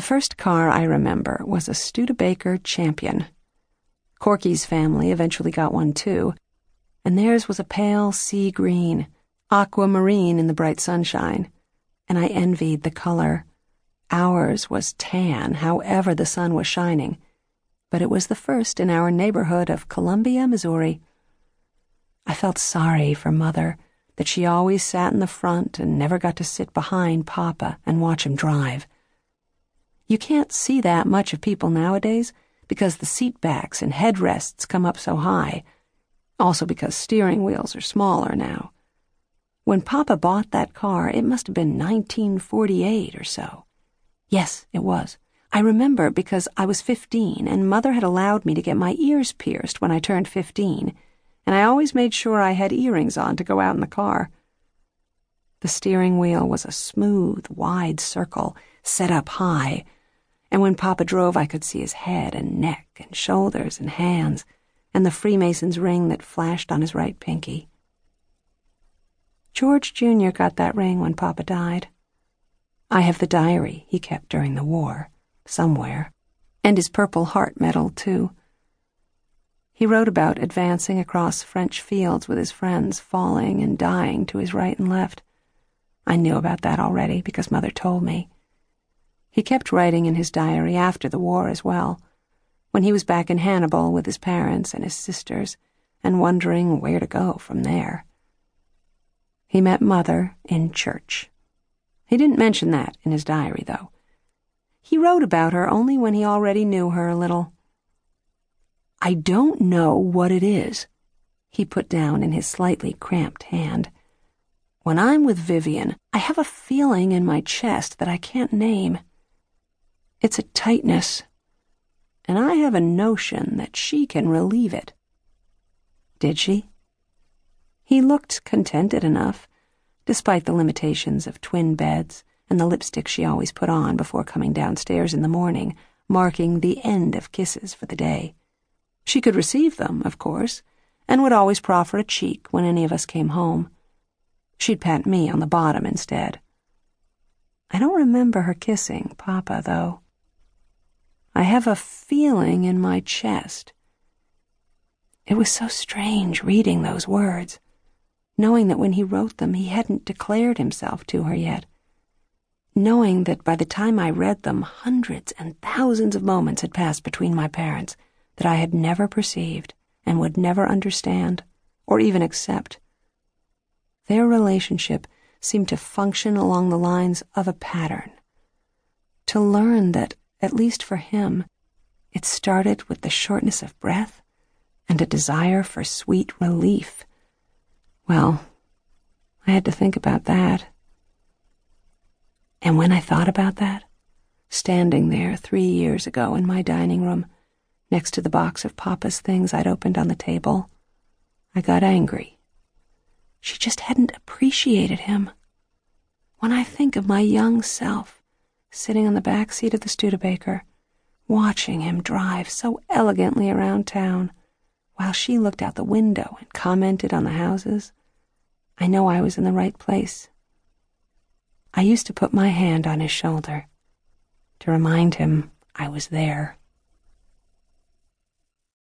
The first car I remember was a Studebaker Champion. Corky's family eventually got one too, and theirs was a pale sea green, aquamarine in the bright sunshine, and I envied the color. Ours was tan, however the sun was shining, but it was the first in our neighborhood of Columbia, Missouri. I felt sorry for Mother that she always sat in the front and never got to sit behind Papa and watch him drive. You can't see that much of people nowadays because the seat backs and headrests come up so high, also because steering wheels are smaller now. When Papa bought that car, it must have been 1948 or so. Yes, it was. I remember because I was 15 and Mother had allowed me to get my ears pierced when I turned 15, and I always made sure I had earrings on to go out in the car. The steering wheel was a smooth, wide circle set up high and when Papa drove, I could see his head and neck and shoulders and hands, and the Freemason's ring that flashed on his right pinky. George Jr. got that ring when Papa died. I have the diary he kept during the war, somewhere, and his Purple Heart medal, too. He wrote about advancing across French fields with his friends, falling and dying to his right and left. I knew about that already because Mother told me. He kept writing in his diary after the war as well, when he was back in Hannibal with his parents and his sisters, and wondering where to go from there. He met Mother in church. He didn't mention that in his diary, though. He wrote about her only when he already knew her a little. I don't know what it is, he put down in his slightly cramped hand. When I'm with Vivian, I have a feeling in my chest that I can't name. It's a tightness, and I have a notion that she can relieve it. Did she? He looked contented enough, despite the limitations of twin beds and the lipstick she always put on before coming downstairs in the morning, marking the end of kisses for the day. She could receive them, of course, and would always proffer a cheek when any of us came home. She'd pat me on the bottom instead. I don't remember her kissing Papa, though. I have a feeling in my chest. It was so strange reading those words, knowing that when he wrote them he hadn't declared himself to her yet, knowing that by the time I read them hundreds and thousands of moments had passed between my parents that I had never perceived and would never understand or even accept. Their relationship seemed to function along the lines of a pattern. To learn that at least for him, it started with the shortness of breath and a desire for sweet relief. Well, I had to think about that. And when I thought about that, standing there three years ago in my dining room, next to the box of Papa's things I'd opened on the table, I got angry. She just hadn't appreciated him. When I think of my young self, sitting on the back seat of the Studebaker, watching him drive so elegantly around town, while she looked out the window and commented on the houses, I know I was in the right place. I used to put my hand on his shoulder to remind him I was there.